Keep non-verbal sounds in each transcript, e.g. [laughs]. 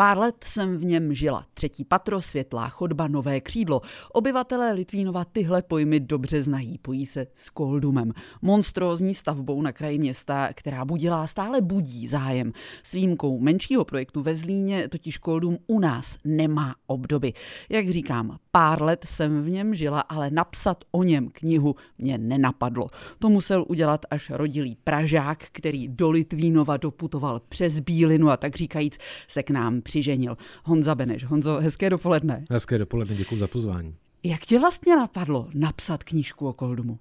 Pár let jsem v něm žila. Třetí patro, světlá chodba, nové křídlo. Obyvatelé Litvínova tyhle pojmy dobře znají. Pojí se s Koldumem. Monstrózní stavbou na kraji města, která budila stále budí zájem. S výjimkou menšího projektu ve Zlíně totiž Koldum u nás nemá obdoby. Jak říkám, pár let jsem v něm žila, ale napsat o něm knihu mě nenapadlo. To musel udělat až rodilý Pražák, který do Litvínova doputoval přes Bílinu a tak říkajíc se k nám přiženil. Honza Beneš. Honzo, hezké dopoledne. Hezké dopoledne, děkuji za pozvání. Jak tě vlastně napadlo napsat knížku o Koldumu?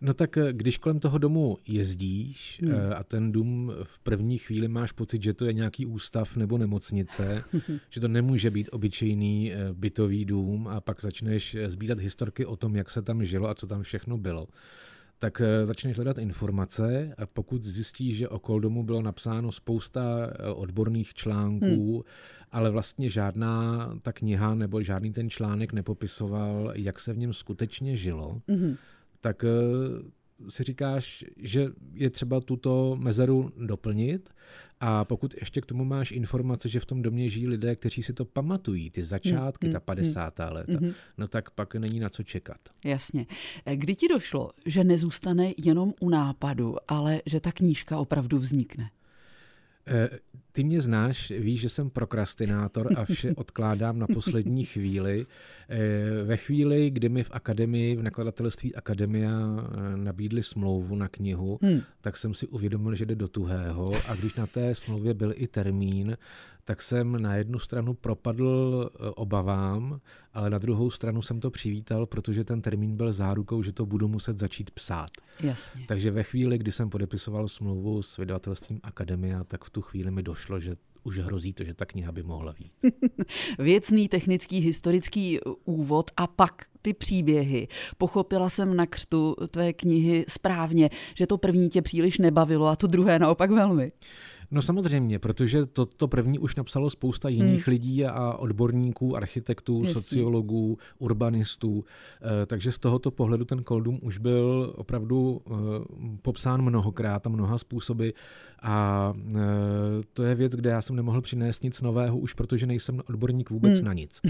No tak eh, když kolem toho domu jezdíš hmm. Eh, a ten dům v první chvíli máš pocit, že to je nějaký ústav nebo nemocnice, [laughs] že to nemůže být obyčejný eh, bytový dům a pak začneš sbírat historky o tom, jak se tam žilo a co tam všechno bylo, tak začneš hledat informace a pokud zjistíš, že o domu bylo napsáno spousta odborných článků, hmm. ale vlastně žádná ta kniha nebo žádný ten článek nepopisoval, jak se v něm skutečně žilo, hmm tak eh, si říkáš, že je třeba tuto mezeru doplnit a pokud ještě k tomu máš informace, že v tom domě žijí lidé, kteří si to pamatují, ty začátky, mm, ta 50. Mm, léta, mm. no tak pak není na co čekat. Jasně. Eh, kdy ti došlo, že nezůstane jenom u nápadu, ale že ta knížka opravdu vznikne? Eh, ty mě znáš, víš, že jsem prokrastinátor a vše [laughs] odkládám na poslední chvíli. Eh, ve chvíli, kdy mi v akademii, v nakladatelství Akademia eh, nabídli smlouvu na knihu, hmm. tak jsem si uvědomil, že jde do tuhého a když na té smlouvě byl i termín, tak jsem na jednu stranu propadl obavám, ale na druhou stranu jsem to přivítal, protože ten termín byl zárukou, že to budu muset začít psát. Jasně. Takže ve chvíli, kdy jsem podepisoval smlouvu s vydavatelstvím Akademia, tak v tu chvíli mi došlo, že už hrozí to, že ta kniha by mohla být. [laughs] Věcný, technický, historický úvod a pak ty příběhy. Pochopila jsem na křtu tvé knihy správně, že to první tě příliš nebavilo a to druhé naopak velmi. No samozřejmě, protože to, to první už napsalo spousta jiných hmm. lidí a odborníků, architektů, Jasně. sociologů, urbanistů, eh, takže z tohoto pohledu ten Koldum už byl opravdu eh, popsán mnohokrát a mnoha způsoby a eh, to je věc, kde já jsem nemohl přinést nic nového už, protože nejsem odborník vůbec hmm. na nic.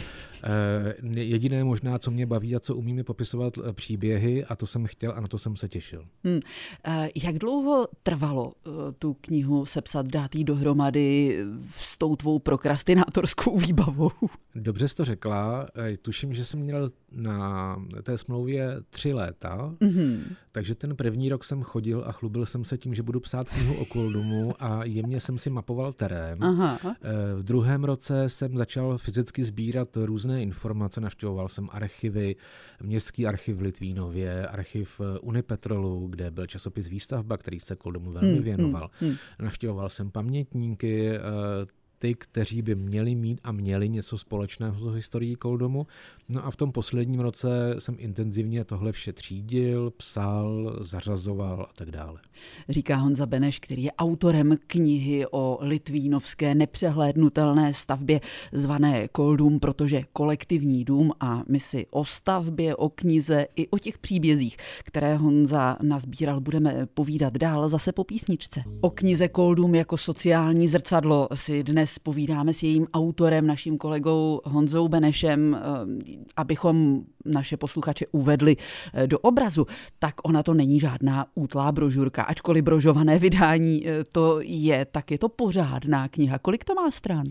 Jediné možná, co mě baví a co umím, je popisovat příběhy a to jsem chtěl a na to jsem se těšil. Hmm. Jak dlouho trvalo tu knihu sepsat dát jí dohromady s tou tvou prokrastinátorskou [laughs] výbavou. Dobře jsi to řekla. Tuším, že jsem měl na té smlouvě tři léta, mm-hmm. takže ten první rok jsem chodil a chlubil jsem se tím, že budu psát knihu o Koldumu a jemně jsem si mapoval terén. Aha. Eh, v druhém roce jsem začal fyzicky sbírat různé informace, navštěvoval jsem archivy, městský archiv v Litvínově, archiv Unipetrolu, kde byl časopis Výstavba, který se Koldumu velmi mm, věnoval. Mm, mm. Navštěvoval jsem pamětníky, eh, ty, kteří by měli mít a měli něco společného s historií Koldomu. No a v tom posledním roce jsem intenzivně tohle vše třídil, psal, zařazoval a tak dále. Říká Honza Beneš, který je autorem knihy o litvínovské nepřehlédnutelné stavbě zvané Koldum, protože kolektivní dům a my si o stavbě, o knize i o těch příbězích, které Honza nazbíral, budeme povídat dál zase po písničce. O knize Koldum jako sociální zrcadlo si dnes dnes povídáme s jejím autorem, naším kolegou Honzou Benešem, eh, abychom naše posluchače uvedli eh, do obrazu, tak ona to není žádná útlá brožurka. Ačkoliv brožované vydání eh, to je, tak je to pořádná kniha. Kolik to má stran?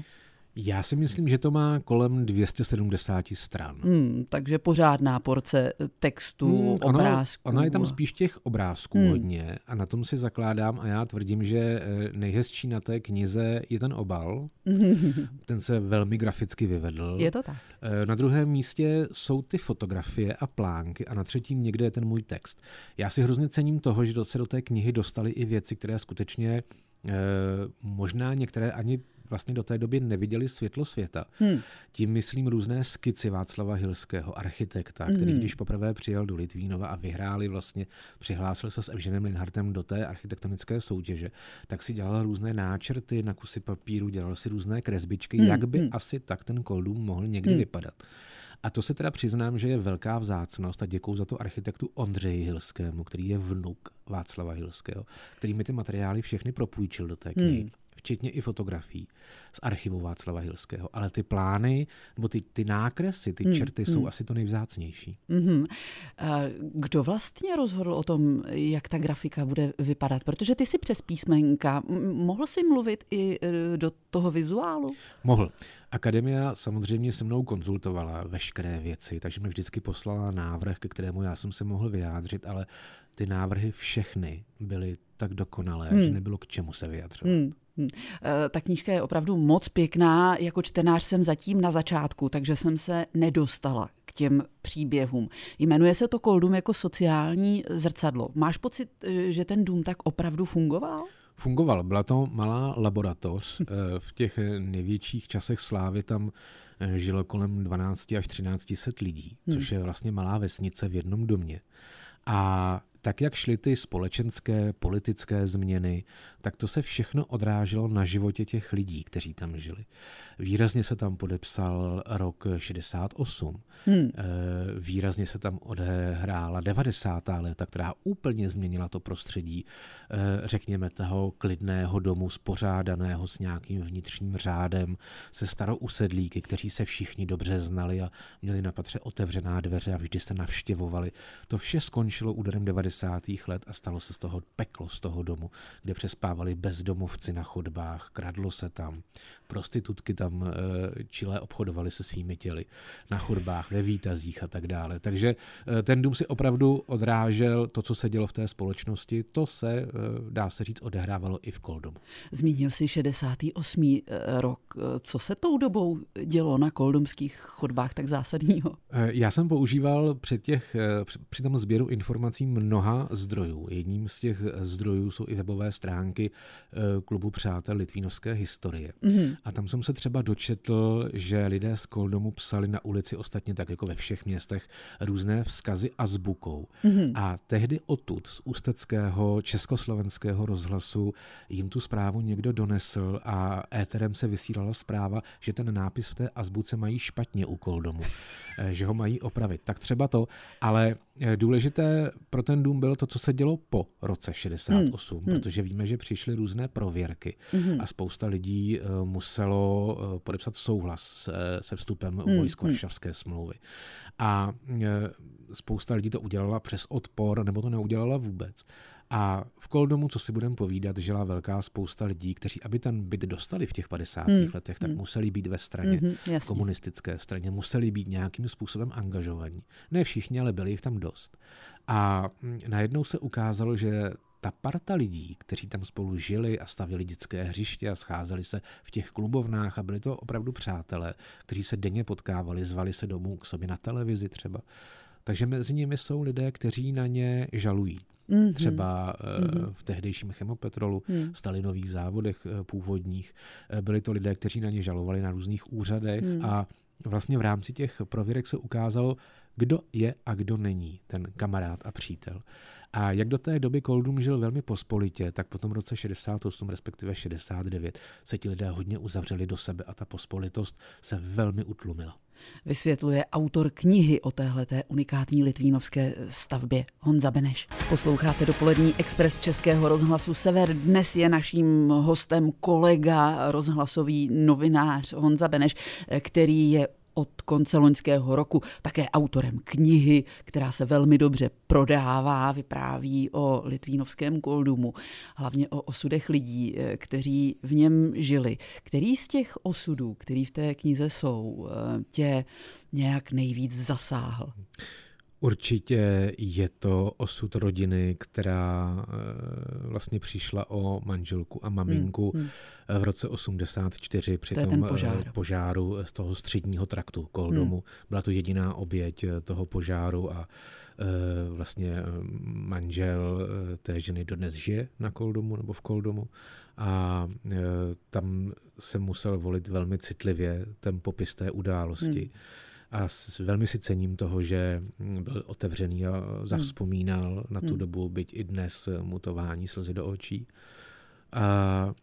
Já si myslím, že to má kolem 270 stran. Hmm, takže pořádná porce textů, hmm, obrázků. Ona, je tam spíš těch obrázků hmm. hodně a na tom si zakládám a já tvrdím, že eh, nejhezčí na té knize je ten obal. [laughs] ten se velmi graficky vyvedl. Je to tak. Eh, na druhém místě jsou ty fotografie a plánky a na třetím někde je ten můj text. Já si hrozně cením toho, že se do té knihy dostaly i věci, které skutečně eh, možná některé ani vlastně do té doby neviděli světlo světa. Hmm. Tím myslím různé skici Václava Hilského, architekta, který hmm. když poprvé přijel do Litvínova a vyhráli vlastně, přihlásil se s Evženem Linhartem do té architektonické soutěže, tak si dělal různé náčrty na kusy papíru, dělal si různé kresbičky, hmm. jak by hmm. asi tak ten koldum mohl někdy hmm. vypadat. A to se teda přiznám, že je velká vzácnost a děkuji za to architektu Ondřeji Hilskému, který je vnuk Václava Hilského, který mi ty materiály všechny propůjčil do té knihy. Hmm. Včetně i fotografií z archivu Václava Hilského. Ale ty plány, nebo ty, ty nákresy, ty hmm. čerty hmm. jsou asi to nejvzácnější. Hmm. Kdo vlastně rozhodl o tom, jak ta grafika bude vypadat? Protože ty si přes písmenka mohl si mluvit i e, do toho vizuálu? Mohl. Akademia samozřejmě se mnou konzultovala veškeré věci, takže mi vždycky poslala návrh, ke kterému já jsem se mohl vyjádřit, ale ty návrhy všechny byly tak dokonalé, hmm. že nebylo k čemu se vyjadřovat. Hmm. Hmm. Ta knížka je opravdu moc pěkná. Jako čtenář jsem zatím na začátku, takže jsem se nedostala k těm příběhům. Jmenuje se to Koldum jako sociální zrcadlo. Máš pocit, eh, že ten dům tak opravdu fungoval? Fungoval. Byla to malá laboratoř. Eh, v těch největších časech slávy tam žilo kolem 12 až 13 set lidí, hmm. což je vlastně malá vesnice v jednom domě. A tak jak šly ty společenské, politické změny, tak to se všechno odráželo na životě těch lidí, kteří tam žili. Výrazně se tam podepsal rok 68. Hmm. Eh, výrazně se tam odehrála 90. léta, která úplně změnila to prostředí, eh, řekněme, toho klidného domu, spořádaného s nějakým vnitřním řádem, se starousedlíky, kteří se všichni dobře znali a měli na patře otevřená dveře a vždy se navštěvovali. To vše skončilo úderem 90. let a stalo se z toho peklo z toho domu, kde přespávali bezdomovci na chodbách, kradlo se tam, prostitutky tam eh, čile obchodovaly se svými těly na chodbách, ve výtazích a tak dále. Takže eh, ten dům si opravdu odrážel to, co se dělo v té společnosti. To se, eh, dá se říct, odehrávalo i v Koldomu. Zmínil si 68. rok. Co se tou dobou dělo na koldomských chodbách tak zásadního? Já jsem používal při, těch, při tom sběru informací mnoha zdrojů. Jedním z těch zdrojů jsou i webové stránky Klubu přátel Litvínovské historie. Mm-hmm. A tam jsem se třeba dočetl, že lidé z Koldomu psali na ulici, ostatně tak jako ve všech městech, různé vzkazy azbukou. Mm-hmm. A tehdy odtud z ústeckého československého rozhlasu jim tu zprávu někdo donesl a éterem se vysílala zpráva, že ten nápis v té azbuce mají špatně u Koldomu, [laughs] eh, že ho mají opravit. Tak třeba to, ale eh, důležité pro ten dům bylo to, co se dělo po roce 68, mm. protože víme, že přišly různé prověrky mm. a spousta lidí eh, muselo eh, podepsat souhlas se, vstupem hmm. vojsk hmm. Varšavské smlouvy. A eh, spousta lidí to udělala přes odpor, nebo to neudělala vůbec. A v Koldomu, co si budeme povídat, žila velká spousta lidí, kteří, aby ten byt dostali v těch 50. Hmm. letech, tak hmm. museli být ve straně, hmm, v komunistické straně, museli být nějakým způsobem angažovaní. Ne všichni, ale byli jich tam dost. A hm, najednou se ukázalo, že ta parta lidí, kteří tam spolu žili a stavili dětské hřiště a scházeli se v těch klubovnách a byli to opravdu přátelé, kteří se denně potkávali, zvali se domů k sobě na televizi třeba. Takže mezi nimi jsou lidé, kteří na ně žalují. Mm-hmm. Třeba mm-hmm. v tehdejším chemopetrolu, mm. Stalinových závodech eh, původních. Eh, byli to lidé, kteří na ně žalovali na různých úřadech mm. a vlastně v rámci těch prověrek se ukázalo, kdo je a kdo není ten kamarád a přítel. A jak do té doby Koldum žil velmi pospolitě, tak po tom roce 68, respektive 69, se ti lidé hodně uzavřeli do sebe a ta pospolitost se velmi utlumila. Vysvětluje autor knihy o téhleté unikátní litvínovské stavbě Honza Beneš. Posloucháte dopolední Express Českého rozhlasu Sever. Dnes je naším hostem kolega, rozhlasový novinář Honza Beneš, který je od konce loňského roku, také autorem knihy, která se velmi dobře prodává, vypráví o litvínovském koldumu, hlavně o osudech lidí, eh, kteří v něm žili. Který z těch osudů, který v té knize jsou, eh, tě nějak nejvíc zasáhl? Určitě je to osud rodiny, která eh, vlastně přišla o manželku a maminku hmm, hmm. v roce 84 při to tom eh, požár. požáru z toho středního traktu Koldomu. Hmm. Byla to jediná oběť eh, toho požáru a vlastně manžel té ženy dodnes žije na Koldomu nebo v Koldomu a tam se musel volit velmi citlivě ten popis té události. Hmm a velmi si cením toho, že byl otevřený a zavzpomínal hmm. na tu hmm. dobu, byť i dnes mutování slzy do očí. A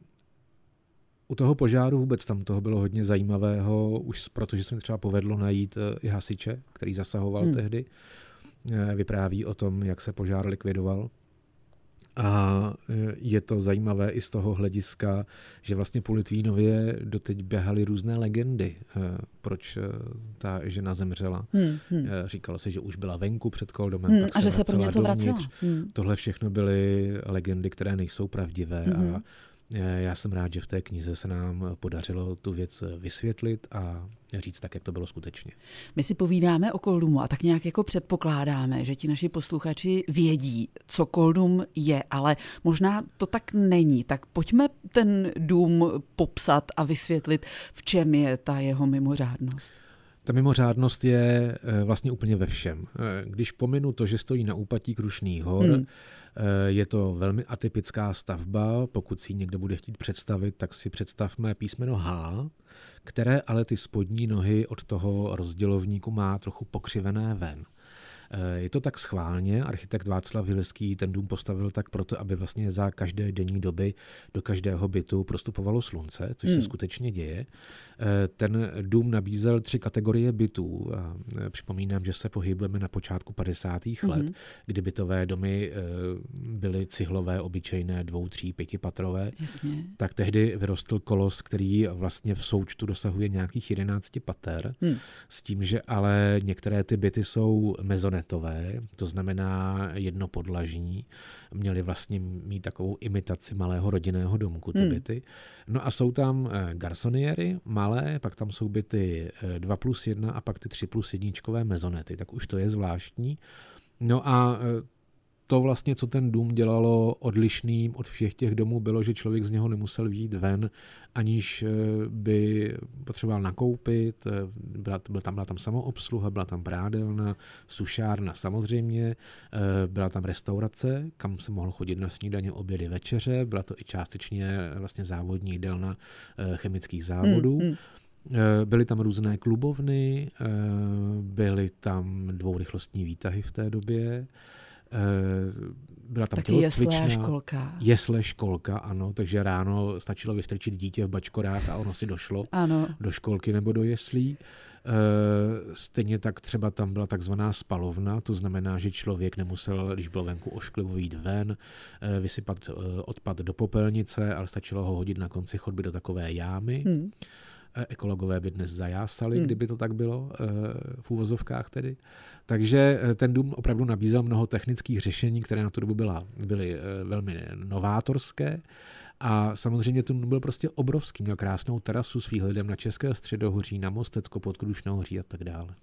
u toho požáru vůbec tam toho bylo hodně zajímavého, už protože se mi třeba povedlo najít eh, i hasiče, který zasahoval hmm. tehdy. Eh, vypráví o tom, jak se požár likvidoval. A je to zajímavé i z toho hlediska, že vlastně po Litvínově doteď běhaly různé legendy, proč ta žena zemřela. Hmm, hmm. Říkalo se, že už byla venku před koldomem, hmm, a že se pro něco vracela. Hmm. Tohle všechno byly legendy, které nejsou pravdivé hmm. a já jsem rád, že v té knize se nám podařilo tu věc vysvětlit a říct tak, jak to bylo skutečně. My si povídáme o Koldumu a tak nějak jako předpokládáme, že ti naši posluchači vědí, co Koldum je, ale možná to tak není. Tak pojďme ten dům popsat a vysvětlit, v čem je ta jeho mimořádnost. Ta mimořádnost je eh, vlastně úplně ve všem. Eh, když pominu to, že stojí na úpatí Krušných hor, hmm Eh, je to velmi atypická stavba, pokud si někdo bude chtít představit, tak si představme písmeno H, které ale ty spodní nohy od toho rozdělovníku má trochu pokřivené ven. Eh, je to tak schválně, architekt Václav Vileský ten dům postavil tak proto, aby vlastně za každé denní doby do každého bytu prostupovalo slunce, což hmm. se skutečně děje. Eh, ten dům nabízel tři kategorie bytů. Eh, připomínám, že se pohybujeme na počátku 50. Mm-hmm. let, kdy bytové domy byly cihlové, obyčejné, dvou, tří, pětipatrové. Jasně. Tak tehdy vyrostl kolos, který vlastně v součtu dosahuje nějakých 11 pater, hmm. s tím, že ale některé ty byty jsou mezonet internetové, to znamená jednopodlažní, měli vlastně mít takovou imitaci malého rodinného domku, ty hmm. byty. No a jsou tam eh, garsoniery malé, pak tam jsou byty 2 eh, plus 1 a pak ty 3 plus jedničkové mezonety, tak už to je zvláštní. No a eh, to vlastně, co ten dům dělalo odlišným od všech těch domů, bylo, že člověk z něho nemusel výjít ven, aniž eh, by potřeboval nakoupit. Eh, byla, byla, tam, byla tam samoobsluha, byla tam prádelna, sušárna samozřejmě, eh, byla tam restaurace, kam se mohl chodit na snídaně, obědy, večeře, byla to i částečně vlastně závodní jídelna chemických závodů. Hmm, hmm. Byly tam různé klubovny, byly tam dvourychlostní výtahy v té době. Eh, byla tam Taky jesle školka. Jesle školka, ano, takže ráno stačilo vystrčit dítě v bačkorách a ono si došlo ano. do školky nebo do jeslí. Eh, stejně tak třeba tam byla takzvaná spalovna, to znamená, že člověk nemusel, když byl venku ošklivo, jít ven, eh, vysypat odpad do popelnice, ale stačilo ho hodit na konci chodby do takové jámy. Hmm. Ekologové by dnes zajásali, hmm. kdyby to tak bylo, v úvozovkách tedy. Takže eh, ten dům opravdu nabízel mnoho technických řešení, které na tu dobu byla, byly eh, velmi novátorské. A samozřejmě ten dům byl prostě obrovský, měl krásnou terasu s výhledem na České středohoří, na Mostecko, pod Krušnohoří a tak dále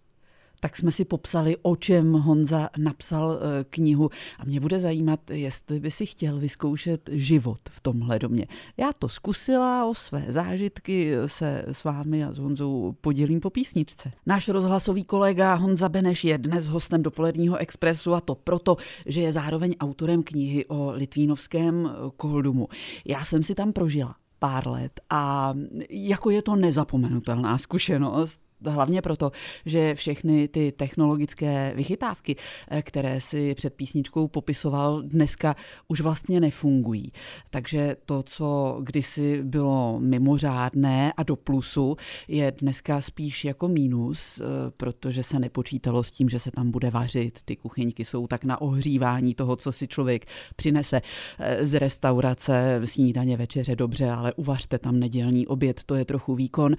tak jsme si popsali, o čem Honza napsal eh, knihu. A mě bude zajímat, jestli by si chtěl vyzkoušet život v tomhle domě. Já to zkusila, o své zážitky se s vámi a s Honzou podělím po písničce. Náš rozhlasový kolega Honza Beneš je dnes hostem dopoledního expresu a to proto, že je zároveň autorem knihy o litvínovském eh, koldumu. Já jsem si tam prožila pár let a jako je to nezapomenutelná zkušenost hlavně proto, že všechny ty technologické vychytávky, eh, které si před písničkou popisoval, dneska už vlastně nefungují. Takže to, co kdysi bylo mimořádné a do plusu, je dneska spíš jako mínus, eh, protože se nepočítalo s tím, že se tam bude vařit. Ty kuchyňky jsou tak na ohřívání toho, co si člověk přinese eh, z restaurace, snídaně, večeře, dobře, ale uvařte tam nedělní oběd, to je trochu výkon.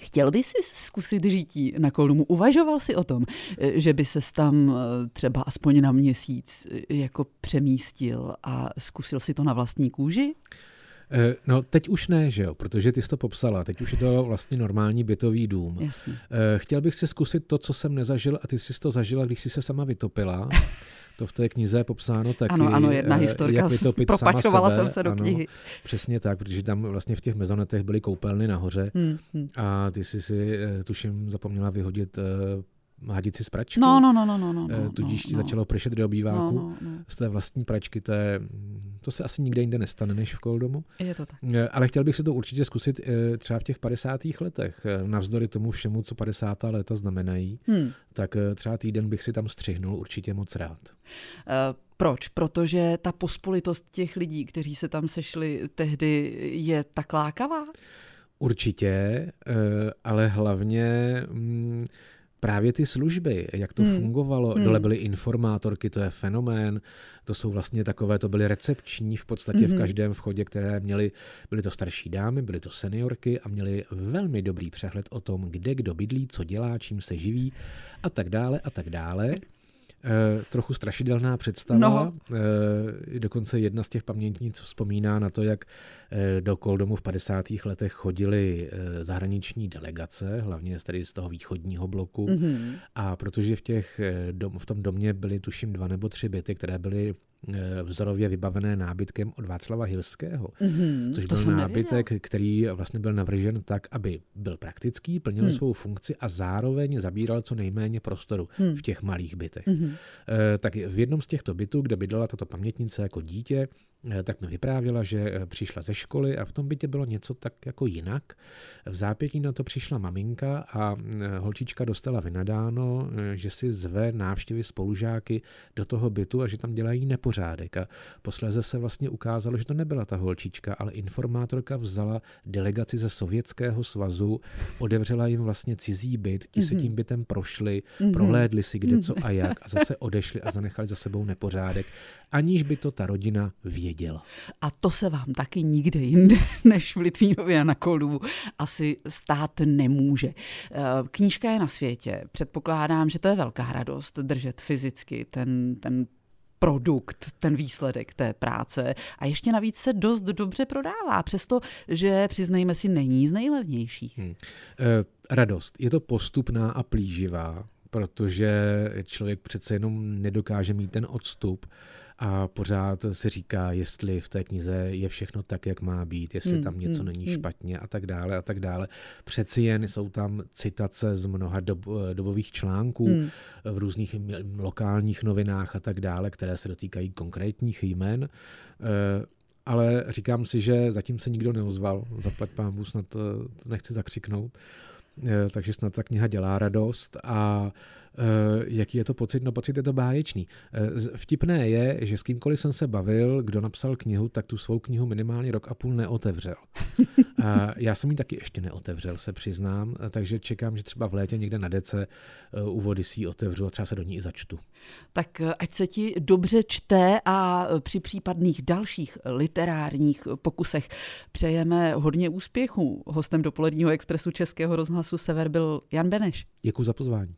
Chtěl by si zkusit žití na Kolumu? Uvažoval si o tom, že by se tam eh, třeba aspoň na měsíc eh, jako přemístil a zkusil si to na vlastní kůži? Eh, no, teď už ne, že jo, protože ty jsi to popsala. Teď už je to vlastně normální bytový dům. Jasně. Chtěl bych si zkusit to, co jsem nezažil, a ty jsi to zažila, když jsi se sama vytopila. to v té knize je popsáno taky. Ano, ano, jedna historka. Propačovala jsem se do ano, knihy. Přesně tak, protože tam vlastně v těch mezonetech byly koupelny nahoře hmm, hmm. a ty jsi si, eh, tuším, zapomněla vyhodit eh, hadici z pračky. No, no, no, no, no, no, eh, Tudíž ti no, začalo pršet do obýváku no, no, no. z té vlastní pračky. To, je, to se asi nikde jinde nestane než v Koldomu. Je to tak. Ale chtěl bych si to určitě zkusit třeba v těch 50. letech. Navzdory tomu všemu, co 50. léta znamenají, hmm. tak třeba týden bych si tam střihnul určitě moc rád. Uh, proč? Protože ta pospolitost těch lidí, kteří se tam sešli tehdy, je tak lákavá? Určitě, eh, ale hlavně mm, právě ty služby, jak to hmm. fungovalo. Hmm. Dole byly informátorky, to je fenomén, to jsou vlastně takové, to byly recepční v podstatě hmm. v každém vchodě, které měly, byly to starší dámy, byly to seniorky a měly velmi dobrý přehled o tom, kde kdo bydlí, co dělá, čím se živí a tak dále a tak dále. E, trochu strašidelná představa. No. E, dokonce jedna z těch pamětnic vzpomíná na to, jak e, do Koldomu v 50. letech chodili zahraniční delegace, hlavně tady z toho východního bloku. Mm-hmm. A protože v, těch, dom, v tom domě byly tuším dva nebo tři byty, které byly Eh, vzorově vybavené nábytkem od Václava Hilského, mm-hmm, což byl nábytek, nevěděl. který vlastně byl navržen tak, aby byl praktický, plnil mm. svou funkci a zároveň zabíral co nejméně prostoru mm. v těch malých bytech. Mm-hmm. Tak v jednom z těchto bytů, kde bydlela tato pamětnice jako dítě, Eh, tak mi vyprávěla, že eh, přišla ze školy a v tom bytě bylo něco tak jako jinak. V zápětí na to přišla maminka a eh, holčička dostala vynadáno, že si zve návštěvy spolužáky do toho bytu a že tam dělají nepořádek. A posléze se vlastně ukázalo, že to nebyla ta holčička, ale informátorka vzala delegaci ze Sovětského svazu, odevřela jim vlastně cizí byt, ti mm-hmm. se mhm. tím bytem prošli, mm-hmm. prohlédli si kde co a jak a zase odešli a zanechali za sebou nepořádek, aniž by to ta rodina věděla věděla. A to se vám taky nikde jinde [laughs] než v Litvínově a na Kolu asi stát nemůže. Eh, knížka je na světě. Předpokládám, že to je velká radost držet fyzicky ten, ten produkt, ten výsledek té práce a ještě navíc se dost dobře prodává, přesto, že přiznejme si, není z nejlevnějších. Hmm. E, radost. Je to postupná a plíživá, protože člověk přece jenom nedokáže mít ten odstup a pořád se říká, jestli v té knize je všechno tak, jak má být, jestli hmm, tam něco hmm, není hmm. špatně a tak dále a tak dále. Přeci jen jsou tam citace z mnoha dob, dobových článků hmm. v různých lokálních novinách a tak dále, které se dotýkají konkrétních jmen. Eh, ale říkám si, že zatím se nikdo neozval, zaplať pán snad to nechci zakřiknout. Eh, takže snad ta kniha dělá radost a Eh, jaký je to pocit? No pocit je to báječný. Eh, vtipné je, že s kýmkoliv jsem se bavil, kdo napsal knihu, tak tu svou knihu minimálně rok a půl neotevřel. A [laughs] já jsem ji taky ještě neotevřel, se přiznám, takže čekám, že třeba v létě někde na dece eh, úvody si ji otevřu a třeba se do ní i začtu. Tak ať se ti dobře čte a při případných dalších literárních pokusech přejeme hodně úspěchů. Hostem dopoledního expresu Českého rozhlasu Sever byl Jan Beneš. Děkuji za pozvání.